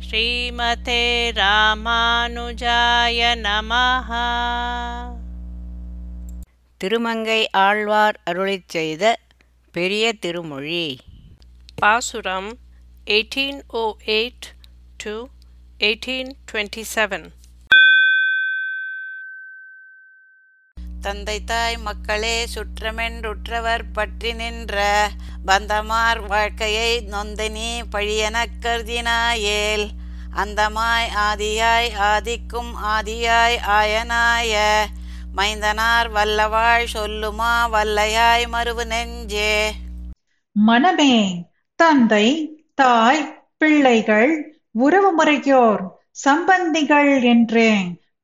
ஸ்ரீமதே ராமானுஜாய நமஹ. திருமங்கை ஆழ்வார் அருளிச் செய்த பெரிய திருமொழி. பாசுரம் 1808 to 1827 தந்தை தாய் மக்களே சுற்றமென்றுற்றவர் பற்றி நின்ற பந்தமார் வாழ்க்கையை நொந்தினி பழியெனக் கருதினாயேல் அந்தமாய் ஆதியாய் ஆதிக்கும் ஆதியாய் ஆயனாய மைந்தனார் வல்லவாய் சொல்லுமா வல்லையாய் மறுவு நெஞ்சே மனமே தந்தை தாய் பிள்ளைகள் உறவுமுறையோர் சம்பந்திகள் என்று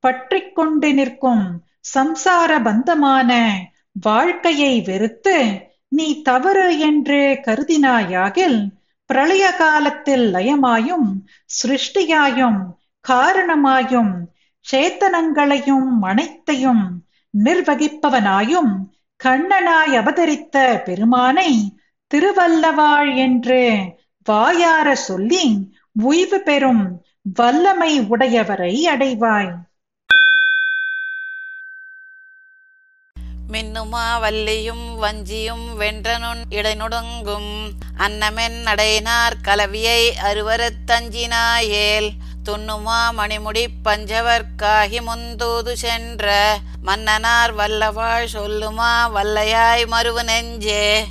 பற்றிக் கொண்டு நிற்கும் சம்சார பந்தமான வாழ்க்கையை வெறுத்து நீ தவறு என்று கருதினாயாகில் பிரளய காலத்தில் லயமாயும் சிருஷ்டியாயும் காரணமாயும் சேத்தனங்களையும் அனைத்தையும் நிர்வகிப்பவனாயும் கண்ணனாய் அவதரித்த பெருமானை திருவல்லவாள் என்று வாயார சொல்லி உய்வு பெறும் வல்லமை உடையவரை அடைவாய். மின்னுமா வல்லியும் வஞ்சியும் வென்றனுன் இடைநொடுங்கும் அன்னமென் அடையினார் கலவியை அருவரத் தஞ்சினாயேல். துண்ணுமா மணிமுடி பஞ்சவர்க்காகி முந்தூது சென்ற மன்னனார் வல்லவா சொல்லுமா வல்லையாய் மறுவு நெஞ்சே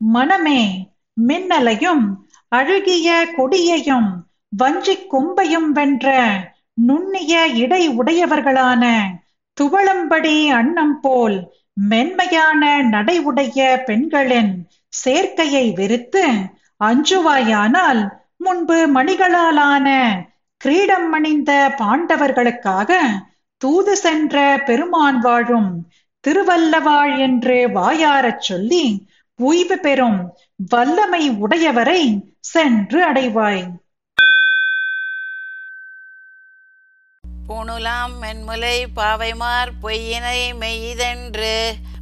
மனமே மின்னலையும் அழுகிய கொடியையும் வஞ்சிக் கொம்பையும் வென்ற நுண்ணிய இடை உடையவர்களான துவளம்படி அன்னம் போல் மென்மையான நடை உடைய பெண்களின் சேர்க்கையை வெறுத்து அஞ்சுவாயானால் முன்பு மணிகளாலான கிரீடம் அணிந்த பாண்டவர்களுக்காக தூது சென்ற பெருமான் வாழும் திருவல்லவாழ் என்று வாயாரச் சொல்லி ஓய்வு பெறும் வல்லமை உடையவரை சென்று அடைவாய். பூணுலாம் மென்முலை பாவைமார் பொய்யினை மெய்தென்று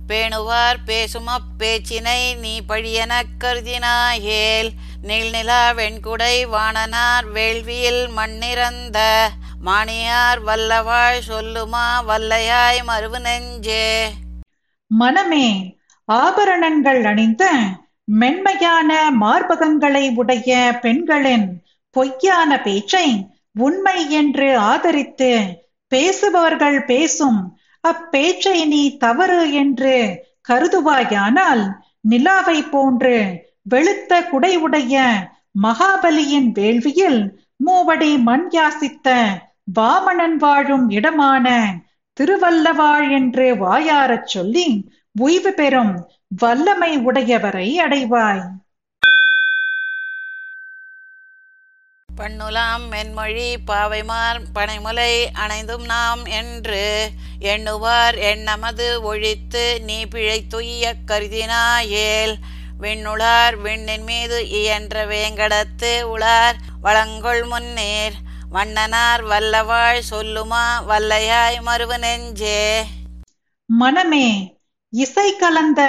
பேணுவார் பேசும் பேச்சினை நீ பழியெனக் கருதினாயேல். நீள்நிலா வெண்குடை வாணனார் வேள்வியில் மண்ணிறந்த மாணியார் வல்லவாய் சொல்லுமா வல்லையாய் மறுவு நெஞ்சே மனமே ஆபரணங்கள் அணிந்த மென்மையான மார்பகங்களை உடைய பெண்களின் பொய்யான பேச்சை உண்மை என்று ஆதரித்து பேசுபவர்கள் பேசும். அப்பேச்சை நீ தவறு என்று கருதுவாயானால் நிலாவை போன்று வெளுத்த குடை உடைய மகாபலியின் வேள்வியில் மூவடி மண் யாசித்த வாமணன் வாழும் இடமான திருவல்லவாழ் என்று வாயாரச் சொல்லி உய்வு பெறும் வல்லமை உடையவரை அடைவாய். பண்ணுலாம் மென்மொழி பாவைமார் பனைமுலை அணைந்தும் நாம் என்று எண்ணுவார் எண்ணமது ஒழித்து நீ பிழைத்துய்ய கருதினாயேல். விண்ணுளார் விண்ணின் மீது இயன்ற வேங்கடத்து உளார் வளங்கொள் முன்னேர். வண்ணனார் வல்லவாள் சொல்லுமா வல்லையாய் மறுவு நெஞ்சே. மனமே இசை கலந்த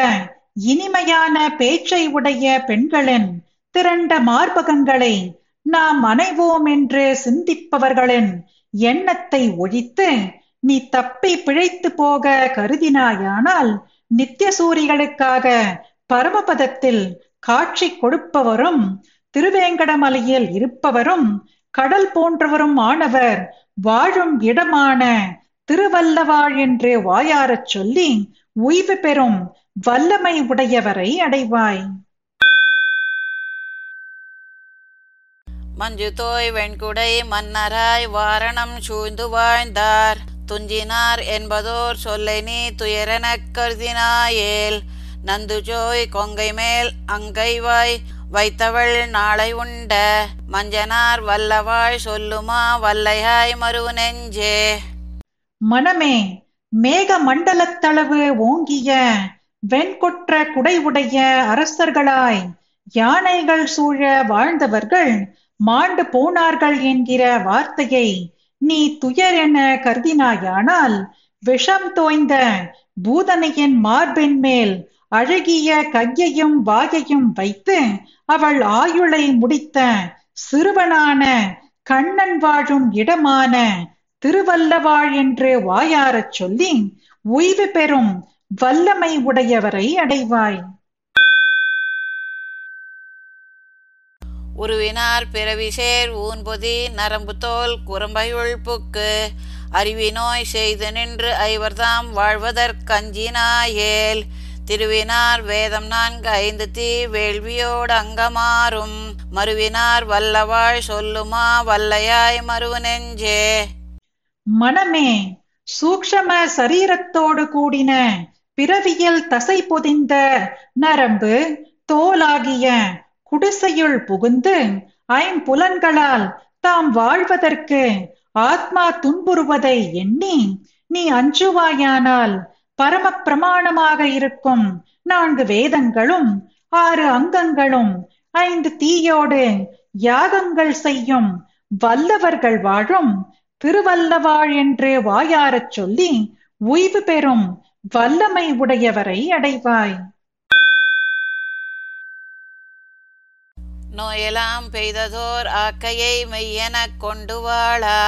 இனிமையான பேச்சை உடைய பெண்களின் திரண்ட மார்பகங்களை நாம் அனைவோம் என்று சிந்திப்பவர்களின் எண்ணத்தை ஒழித்து நீ தப்பி பிழைத்து போக கருதினாயானால் நித்தியசூரிகளுக்காக பரமபதத்தில் காட்சி கொடுப்பவரும் திருவேங்கடமலையில் இருப்பவரும் கடல் போன்றவரும் ஆனவர் வாழும் இடமான திருவல்லவாழ் என்று வாயாரச் சொல்லி உய்வு பெறும் வல்லமை உடையவரை அடைவாய். மஞ்சுதோய் வெண்குடை மன்னராய் வாரணம் சூழ்ந்து வாழ்ந்தார். துஞ்சினார் என்பதோர் சொல்லை நீ துயரெனக் கருதினாயேல். நந்துஜோய் கொங்கை மேல் அங்கைவாய் வைத்தவள் நாளை உண்ட. மஞ்சனார் வல்லவாய் சொல்லுமா வல்லையாய் மறு நெஞ்சே மனமே மேக மண்டலத்தளவு ஓங்கிய வெண்கொற்ற குடை உடைய அரசர்களாய் யானைகள் சூழ வாழ்ந்தவர்கள் மாண்டு போனார்கள் என்கிற வார்த்தையை நீ துயர் என கருதினாயானால் விஷம் தோய்ந்த பூதனையின் மார்பின் மேல் அழகிய கையையும் வாயையும் வைத்து அவள் ஆயுளை முடித்த சிறுவனான கண்ணன் வாழும் இடமான திருவல்லவாழ் என்று வாயாரச் சொல்லி உய்வு பெறும் வல்லமை உடையவரை அடைவாய். உருவினார் பிறவிசேர் ஊன்பொதி நரம்பு தோல் குறும்பையுள் புக்கு அறிவினோய் செய்து நின்று ஐவர்தாம் வாழ்வதற்கஞ்சினாயேல் திருவினார் வேதம் நான்கு ஐந்து தீ வேள்வியோடு அங்கமாறும். மறுவினார் வல்லவாள் சொல்லுமா வல்லையாய் மறுவு நெஞ்சே மனமே சூக்ஷம சரீரத்தோடு கூடின பிறவியில் தசை பொதிந்த நரம்பு தோலாகிய குடிசையுள் புகுந்து ஐம்புலன்களால் தாம் வாழ்வதற்கு ஆத்மா துன்புறுவதை எண்ணி நீ அஞ்சுவாயானால் பரம பிரமாணமாக இருக்கும் நான்கு வேதங்களும் ஆறு அங்கங்களும் ஐந்து தீயோடு யாகங்கள் செய்யும் வல்லவர்கள் வாழும் திருவல்லவாள் என்று வாயாரச் சொல்லி உய்வு பெறும் வல்லமை உடையவரை அடைவாய். நோயெல்லாம் பெய்ததோர் ஆக்கையை மெய்யெனக் கொண்டு வாழா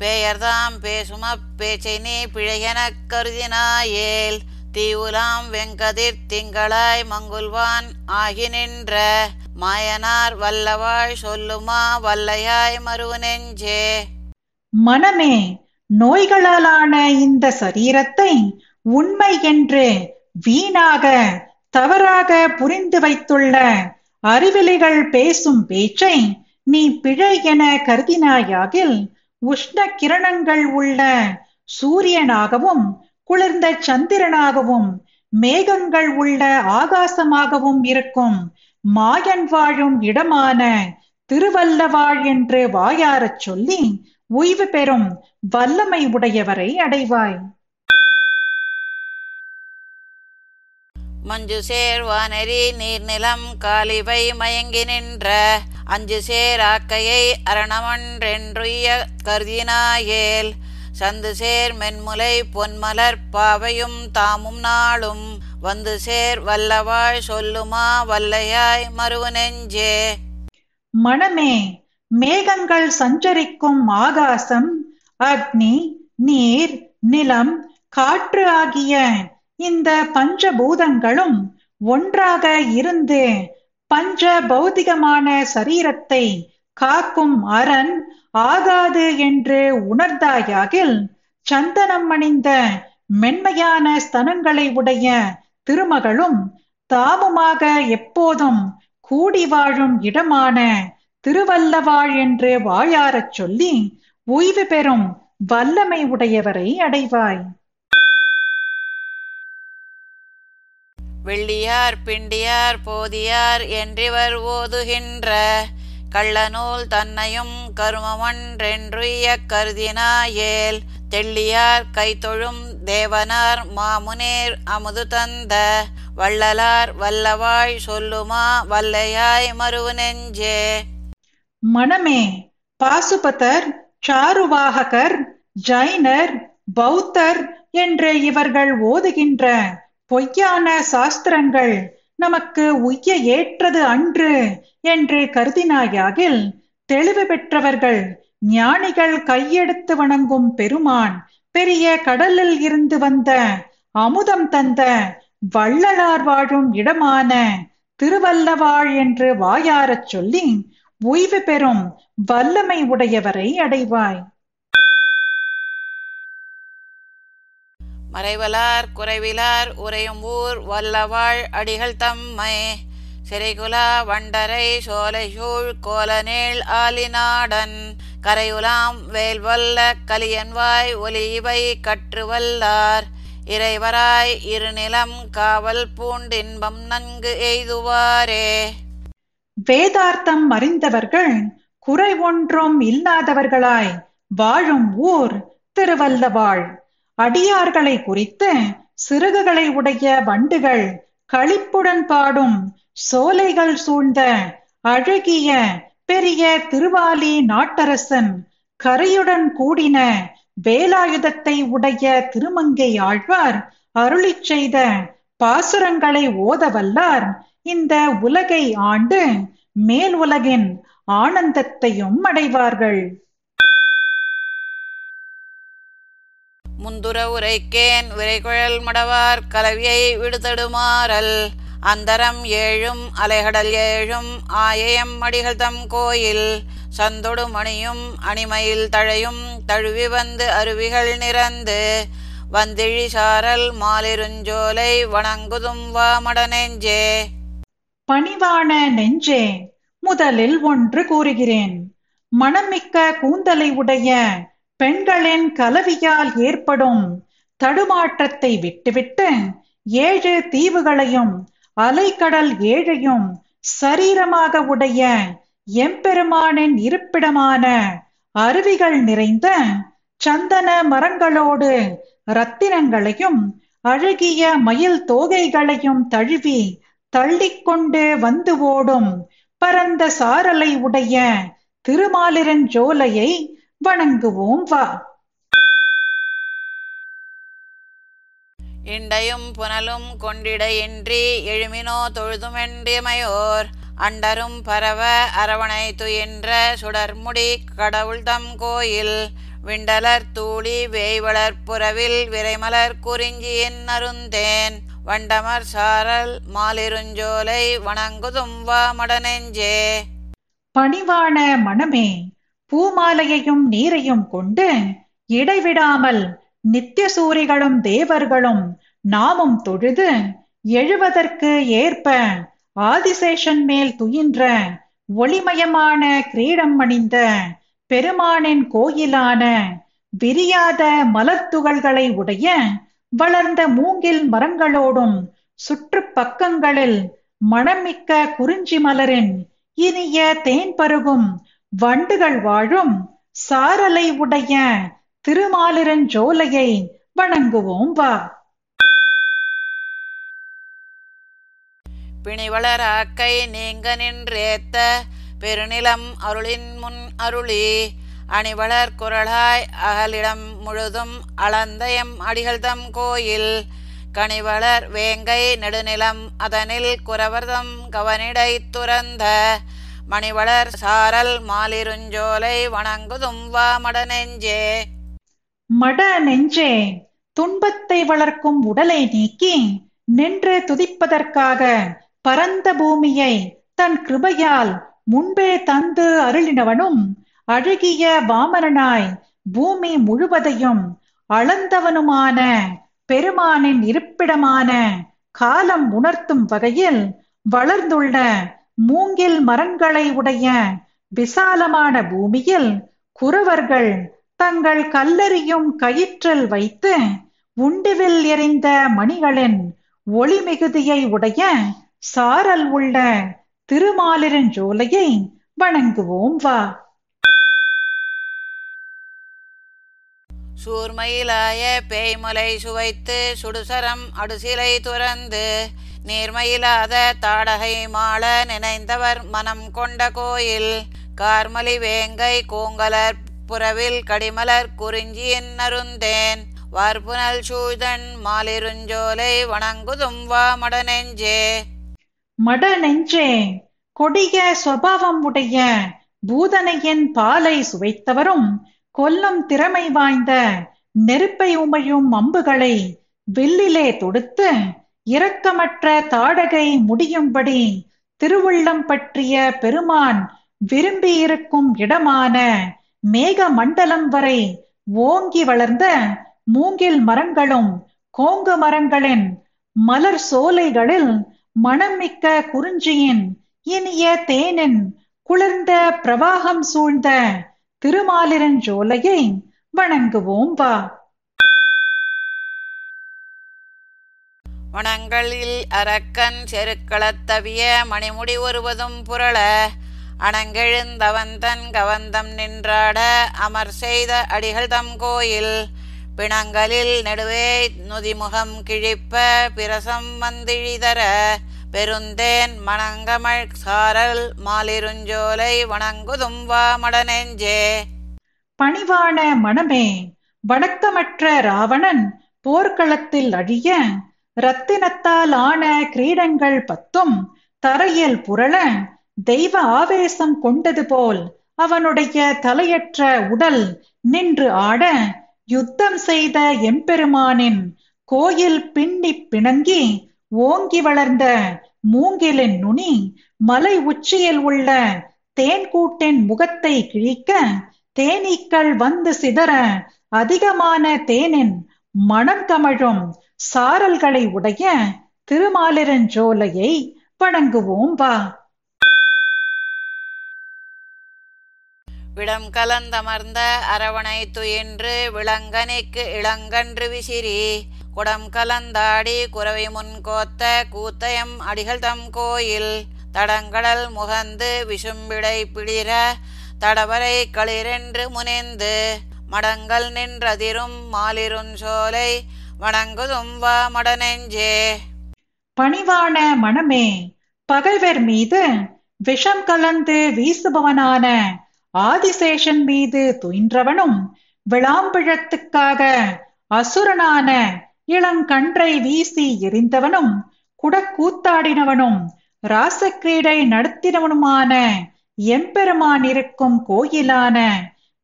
பெயர்தாம் பேசும பேச்சை நீ பிழையெனக் கருதினாயேல் தீவுலாம் வெங்கதிர் திங்களாய் மங்குல்வான் ஆகி நின்ற மாயனார் வல்லவாய் சொல்லுமா வல்லையாய் மறுவு நெஞ்சே மனமே நோய்களாலான இந்த சரீரத்தை உண்மை என்று வீணாக தவறாக புரிந்து வைத்துள்ள அறிவிலிகள் பேசும் பேச்சை நீ பிழை என கருதினாயாகில் உஷ்ண கிரணங்கள் உள்ள சூரியனாகவும் குளிர்ந்த சந்திரனாகவும் மேகங்கள் உள்ள ஆகாசமாகவும் இருக்கும். மாயன் வாழும் இடமான திருவல்லவாழ் என்று வாயாரச் சொல்லி ஓய்வு பெறும் வல்லமை உடையவரை அடைவாய். மஞ்சு சேர் வானரி நீர்நிலம் காலிவை மயங்கி நின்ற அஞ்சு சேர் ஆக்கையை அரணமன்றென்றுய கருதினாயேல். சந்து சேர் மென்முலை பொன்மலர் பாவையும் தாமும் நாளும். வந்து சேர் வல்லவாய் சொல்லுமா வல்லையாய் மறுவு நெஞ்சே. மனமே மேகங்கள் சஞ்சரிக்கும் ஆகாசம் அக்னி நீர் நிலம் காற்று ஆகிய இந்த பஞ்சபூதங்களும் ஒன்றாக இருந்து பஞ்ச பௌதிகமான சரீரத்தை காக்கும் அரண் ஆகாது என்று உணர்ந்தாயாகில் சந்தனம் அணிந்த மென்மையான ஸ்தனங்களை உடைய திருமகளும் தாமுமாக எப்போதும் கூடி வாழும் இடமான திருவல்லவாழ் என்று வாயாரச் சொல்லி ஓய்வு பெறும் வல்லமை உடையவரை அடைவாய். வெள்ளியார் பிண்டியார் போதியார் என்றிவர் ஓதுகின்ற கள்ளநூல் தன்னையும் கருமமன்றென்றுய கருதினாயேல் தெள்ளியார் கைத்தொழும் தேவனார் மாமுனேர் அமுது தந்த வள்ளலார் வல்லவாய் சொல்லுமா வல்லையாய் மறுவு நெஞ்சே. மனமே பாசுபதர் சாருவாககர் ஜைனர் பௌத்தர் என்று இவர்கள் ஓதுகின்ற பொய்யான சாஸ்திரங்கள் நமக்கு உய்ய ஏற்றது அன்று என்று கருதினாயாகில் தெளிவு பெற்றவர்கள் ஞானிகள் கையெடுத்து வணங்கும் பெருமான் பெரிய கடலில் இருந்து வந்த அமுதம் தந்த வள்ளலார் வாழும் இடமான திருவல்லவாழ் என்று வாயாரச் சொல்லி ஓய்வு பெறும் வல்லமை உடையவரை அடைவாய். மறைவலார் குறைவிலார் உரையும் ஊர் வல்லவாழ் அடிகள் தம்மை. சிறைகுலா வண்டரை சோலைசூழ் கோலநீள் ஆலிநாடன். கரையுலாம் வேல்வல்ல கலியன்வாய் ஒலிவை கற்றுவல்லார். இறைவராய் இருநிலம் காவல் பூண்டின்பம் நன்கு எய்துவாரே. வேதார்த்தம் அறிந்தவர்கள் குறை ஒன்றும் இல்லாதவர்களாய் வாழும் ஊர் திருவல்லவாள் அடியார்களை குறித்து சிறகுகளை உடைய வண்டுகள் களிப்புடன் பாடும் சோலைகள் சூழ்ந்த அழகிய பெரிய திருவாலி நாட்டரசன் கரையுடன் கூடின வேலாயுதத்தை உடைய திருமங்கை ஆழ்வார் அருளிச் செய்த பாசுரங்களை ஓதவல்லார் இந்த உலகை ஆண்டு மேல் உலகின் ஆனந்தத்தையும் அடைவார்கள். முந்துர உரைக்கேன் விரைகுழல் மடவார் கலவியை விடுதடுமாறல். அந்தரம் ஏழும் அலைகடல் ஏழும் ஆயயம் மடிகள் தம் கோயில். சந்தொடு மணியும் அணிமையில் தழையும் தழுவி வந்து அருவிகள் நிறந்து வந்திழி சாரல் மாலிருஞ்சோலை வணங்குதும் வாமட நெஞ்சே. பணிவான நெஞ்சே முதலில் ஒன்று கூறுகிறேன். மனமிக்க கூந்தலை உடைய பெண்களின் கலவியால் ஏற்படும் தடுமாற்றத்தை விட்டுவிட்டு ஏழு தீவுகளையும் அலைக்கடல் ஏழையும் சரீரமாக உடைய எம்பெருமானின் இருப்பிடமான அருவிகள் நிறைந்த சந்தன மரங்களோடு ரத்தினங்களையும் அழகிய மயில் தோகைகளையும் தழுவி தள்ளிக்கொண்டு வந்து ஓடும் பரந்த சாரலை உடைய திருமாலிரன் ஜோலையை வணங்குவோம் வா. இண்டையும் புனலும் கொண்டிடையின்றி எழுமினோ தொழுதுமென்றியமையோர் அண்டரும் பரவ அரவணை துயின்ற சுடர்முடி கடவுள் தம் கோயில். விண்டலர் தூளி வேய்வளர் புறவில் விரைமலர் குறிஞ்சியின் அருந்தேன் வண்டமர் சாரல் மாலிருஞ்சோலை வணங்குதும் வா மடநெஞ்சே பணிவான மனமே. பூமாலையையும் நீரையும் கொண்டு இடைவிடாமல் நித்திய சூரிகளும் தேவர்களும் நாமும் தொழுது எழுவதற்கு ஏற்ப ஆதிசேஷன் மேல் துயின்ற ஒளிமயமான கிரீடம் அணிந்த பெருமானின் கோயிலான விரியாத மலர்த்துகள்களை உடைய வளர்ந்த மூங்கில் மரங்களோடும் சுற்று பக்கங்களில் மணமிக்க குறிஞ்சி மலரின் இனிய தேன் பருகும் வண்டுகள் வாழும் சாரலை உடைய திருமாலிரஞ்சோலையை வணங்குவோம் வா. பிணிவளர் ஆக்கை நீங்க நின்றேத்த பெருநிலம் அருளின் முன் அருளி அணிவளர் குரலாய் அகலிடம் முழுதும் அளந்தயம் அடிகள்தம் கோயில் கனிவளர் வேங்கை நெடுநிலம் அதனில் குரவர்தம் கவனிடை துறந்த மணிவளர் சாரல் மாலிருஞ்சோலை வணங்குதும் வா மட நெஞ்சே. மட நெஞ்சே துன்பத்தை வளர்க்கும் உடலை நீக்கி நின்று துதிப்பதற்காக பரந்த பூமியை தன் கிருபையால் முன்பே தந்து அருளினவனும் அழகிய வாமனனாய் பூமி முழுவதையும் அளந்தவனுமான பெருமானின் இருப்பிடமான காலம் உணர்த்தும் வகையில் வளர்ந்துள்ள மூங்கில் மரங்களை உடைய விசாலமான பூமியில் குறவர்கள் தங்கள் கல்லறியும் கயிற்றில் வைத்து உண்டுவில் எறிந்த மணிகளின் ஒளி மிகுதியை உடைய சாரல் உள்ள திருமாலிரஞ்சோலையை வணங்குவோம் வா. சூர்மயிலாய பேய்மலை சுவைத்து சுடுசரம் அடுசிலை துறந்து நேர்மையிலாத தாடகை மாள நினைந்தவர் மனம் கொண்ட கோயில் கார்மலி வேங்கை கூங்கலர் புறவில் கடிமலர் குறிஞ்சியின் அருந்தேன் வார்புனல் சூதன் மாலிருஞ்சோலை வணங்குதும் வா மடநெஞ்சே. மட நெஞ்சே கொடிய சுவாவம் உடைய பூதனையின் பாலை சுவைத்தவரும் கொல்லும் திறமை வாய்ந்த நெருப்பை உமையும் அம்புகளை வில்லிலே தொடுத்து இரக்கமற்ற தாடகை முடியும்படி திருவுள்ளம் பற்றிய பெருமான் விரும்பியிருக்கும் இடமான மேக மண்டலம் வரை ஓங்கி வளர்ந்த மூங்கில் மரங்களும் கோங்கு மரங்களின் மலர் சோலைகளில் மணமிக்க குறிஞ்சியின் இனிய தேனின் குளிர்ந்த பிரவாகம் சூழ்ந்த திருமாலிரஞ்சோலையை வணங்குவோம் வா. வனங்களில் அரக்கன் செருக்களத்தவிய மணிமுடி ஒருவதும் புரள அணங்கெழுந்தவந்தன் கவந்தம் நின்றாட அமர் செய்த அடிகள் தம் கோயில். பிணங்களில் நெடுவே நொதிமுகம் கிழிப்ப பிரசம் வந்திழிதர பெருந்தேன் மணங்கமழ் சாரல் மாலிருஞ்சோலை வணங்குதும் வா மடனெஞ்சே பணிவான மனமே வணக்கமற்ற ராவணன் போர்க்களத்தில் அழிய ரத்தினத்தால் ஆன கிரீடங்கள் பத்தும் தரையில் புரள தெய்வ ஆவேசம் கொண்டது போல் அவனுடைய தலையற்ற உடல் நின்று ஆட யுத்தம் செய்த எம்பெருமானின் கோயில் பின்னி பிணங்கி ஓங்கி வளர்ந்த மூங்கிலின் நுனி மலை உச்சியில் உள்ள தேன்கூட்டின் முகத்தை கிழிக்க தேனீக்கள் வந்து சிதற அதிகமான தேனின் மனம் கமழும் சாரல்களை உடைய திருமாலிரஞ்சோலையை வணங்குவோம் வா. விடம் கலந்தமர்ந்த அரவணை துயின்று விளங்கனிக்கு இளங்கன்று விசிறி குடம் கலந்தாடி குறவை முன் கோத்த கூத்தயம் அடிகள் தம் கோயில் தடங்கடல் முகந்து விசும்பிடை பிளிர தடவரை களிரென்று முனைந்து மடங்கள் நின்றதிரும் மாலிருஞ்சோலை சோலை வணங்குதும் வா மடநெஞ்சே. பணிவான மனமே பகைவர் மீது விஷம் கலந்து வீசுபவனான ஆதிசேஷன் மீது துயின்றவனும் விளாம்பிழத்துக்காக அசுரனான இளங்கன்றை வீசி எறிந்தவனும் குடக்கூத்தாடினவனும் ராசக்கிரீடை நடத்தினவனுமான எம்பெருமான் இருக்கும் கோயிலான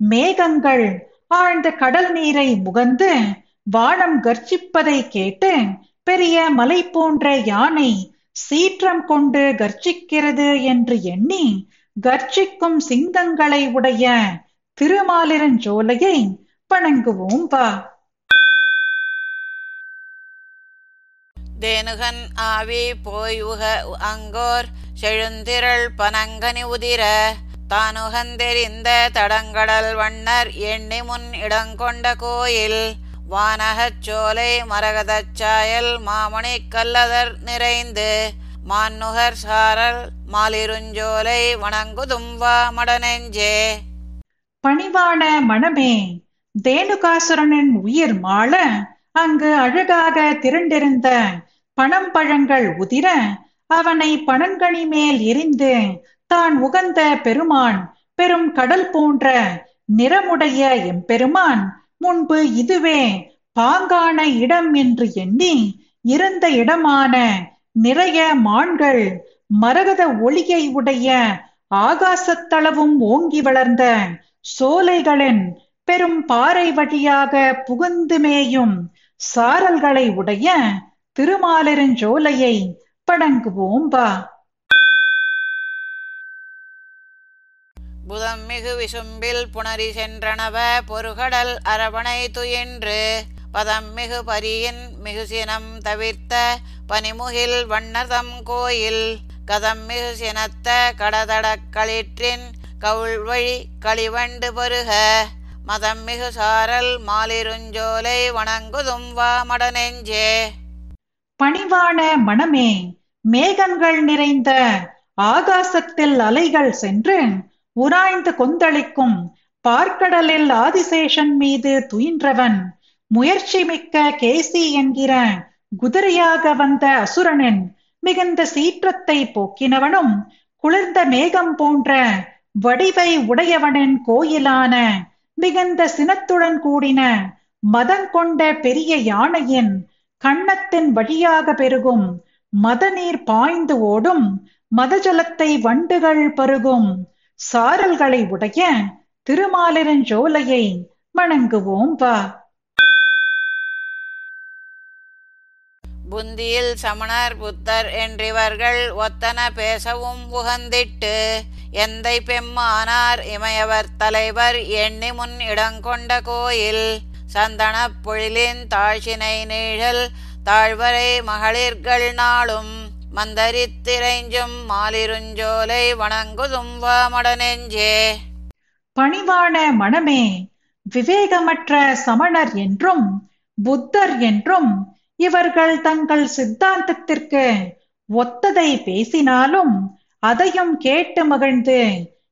மேகங்கள் ஆழ்ந்த கடல் நீரை முகந்து வானம் கர்ஜிப்பதை கேட்டு பெரிய மலை போன்ற யானை சீற்றம் கொண்டு கர்ஜிக்கிறது என்று எண்ணி கர்ஜிக்கும் சிங்கங்களை உடைய திருமாலிரஞ்சோலையை வணங்குவோம் வா. தேனுகன் ஆவி போய் உக அங்கோர் செழுந்திரள் பனங்கனி உதிர தானுகந்தெறிந்த தடங்கடல் வண்ணர் எண்ணி முன் இடங்கொண்ட கோயில் வானகச் சோலை மரகதச் சாயல் மாமணிக் கல்லதர் நிறைந்து மான்னுகர் சாரல் மாலிருஞ்சோலை வணங்குதும் வா மடநெஞ்சே. பணிவான மனமே தேனுகாசுரனின் உயிர் மாள அங்கு அழகாக திரண்டிருந்த பணம் பழங்கள் உதிர அவனை பணங்கனி மேல் எரிந்து தான் உகந்த பெருமான் பெரும் கடல் போன்ற நிறமுடைய எம்பெருமான் முன்பு இதுவே பாங்கான இடம் என்று எண்ணி இருந்த இடமான நிறைய மான்கள் மரகத ஒளியை உடைய ஆகாசத்தளவும் ஓங்கி வளர்ந்த சோலைகளின் பெரும் பாறை வழியாக புகுந்து மேயும் சாரல்களை உடைய திருமாலிருஞ்சோலையை படங்குவோம் பா. புதம் மிகு விசும்பில் புணரி சென்றனவ பொருகடல் அரவணை துயின்று பதம் மிகு பரியின் மிகு சினம் தவிர்த்த பனிமுகில் வண்ணதம் கோயில். கதம் மிகு சினத்த கடதடக் களிற்றின் கவுள்வழி களிவண்டு பருக. மதம் மிகு சாரல் மாலிருஞ்சோலை வணங்குதும் வா மடநெஞ்சே. பணிவான மனமே மேகங்கள் நிறைந்த ஆகாசத்தில் அலைகள் சென்று உராய்ந்து கொந்தளிக்கும் பார்க்கடலில் ஆதிசேஷன் மீது துயின்றவன் முயற்சி மிக்க கேசி என்கிற குதிரையாக வந்த அசுரனின் மிகுந்த சீற்றத்தை போக்கினவனும் குளிர்ந்த மேகம் போன்ற வடிவை உடையவனின் கோயிலான மிகுந்த சினத்துடன் கூடின மதம் கொண்ட பெரிய யானையின் கண்ணத்தின் வழியாக பெருகும் மதநீர் பாய்ந்து ஓடும் மதஜலத்தை வண்டுகள் பருகும் சாரல்களை உடைய திருமாலிரஞ்சோலையை வணங்குவோம் வா. புந்தியில் சமணர் புத்தர் என்றிவர்கள் ஒத்தன பேசவும் உகந்திட்டு எந்தை பெம்மானார் இமையவர் தலைவர் எண்ணி முன் இடங்கொண்ட கோயில் சந்தனப் பொழிலின் தாழ்ச்சினை நீழல் தாழ்வரை மகளிர்கள் நாளும் மந்தரித்திரைஞ்சும் மாலிருஞ்சோலை வணங்குதும் வாமடனெஞ்சே. பணிவான மனமே விவேகமற்ற சமணர் என்றும் புத்தர் என்றும் இவர்கள் தங்கள் சித்தாந்தத்திற்கு ஒத்ததை பேசினாலும் அதையும் கேட்டு மகிழ்ந்து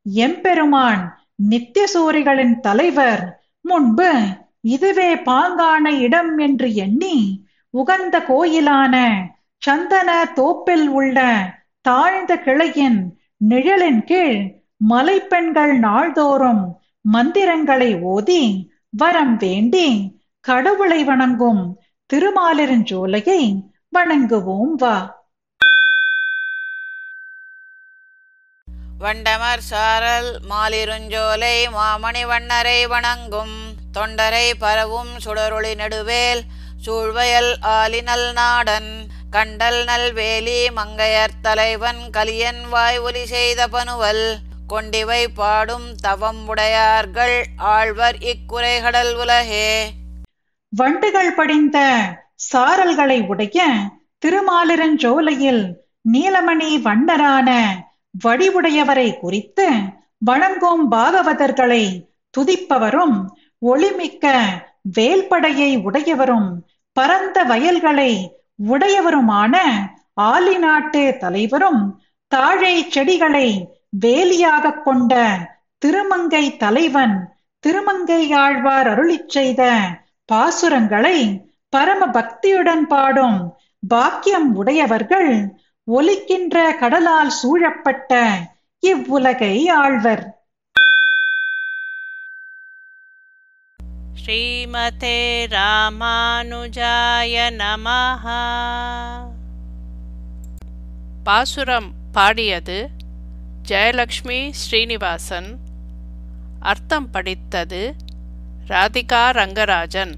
எம்பெருமான் நித்தியசூரிகளின் தலைவர் முன்பு இதுவே பாங்கான இடம் என்று எண்ணி உகந்த கோயிலான சந்தன தோப்பில் உள்ள தாழ்ந்த கிளையின் நிழலின் கீழ் மலைப்பெண்கள் நாள்தோறும் மந்திரங்களை ஓதி வரம் வேண்டி கடவுளை வணங்கும் திருமாலிருஞ்சோலையை வணங்குவோம் வா. வண்டமர் சாரல் மாலிருஞ்சோலை மாமணி வண்ணரை வணங்கும். தொண்டரை பரவும் சுடரொளி நடுவேல் சூழ்வயல் ஆலினல் நாடன். கண்டல் நல்வேலி மங்கையர் தலைவன் கலியன் வாய் ஒலி செய்த பனுவல். கொண்டிவை பாடும் தவம் உடையார்கள் ஆழ்வர் இக்குறைகடல் உலகே. வண்டுகள் படிந்த சாரல்களை உடைய திருமாலிரஞ்சோலையில் நீலமணி வண்ணரான வடிவுடையவரை குறித்து வணங்கும் பாகவதர்களை துதிப்பவரும் ஒளிமிக்க வேல்படையை உடையவரும் பரந்த வயல்களை உடையவருமான ஆலி நாட்டு தலைவரும் தாழை செடிகளை வேலியாகக் கொண்ட திருமங்கை தலைவன் திருமங்கை ஆழ்வார் அருளிச் செய்த பாசுரங்களை பரம பக்தியுடன் பாடும் பாக்கியம் உடையவர்கள் ஒலிக்கின்ற கடலால் சூழப்பட்ட இவ்வுலகை ஆழ்வர். ஸ்ரீமதே ராமானுஜாய நமஹ. பாசுரம் பாடியது ஜெயலக்ஷ்மி ஸ்ரீனிவாசன். அர்த்தம் படித்தது ராதிகா ரங்கராஜன்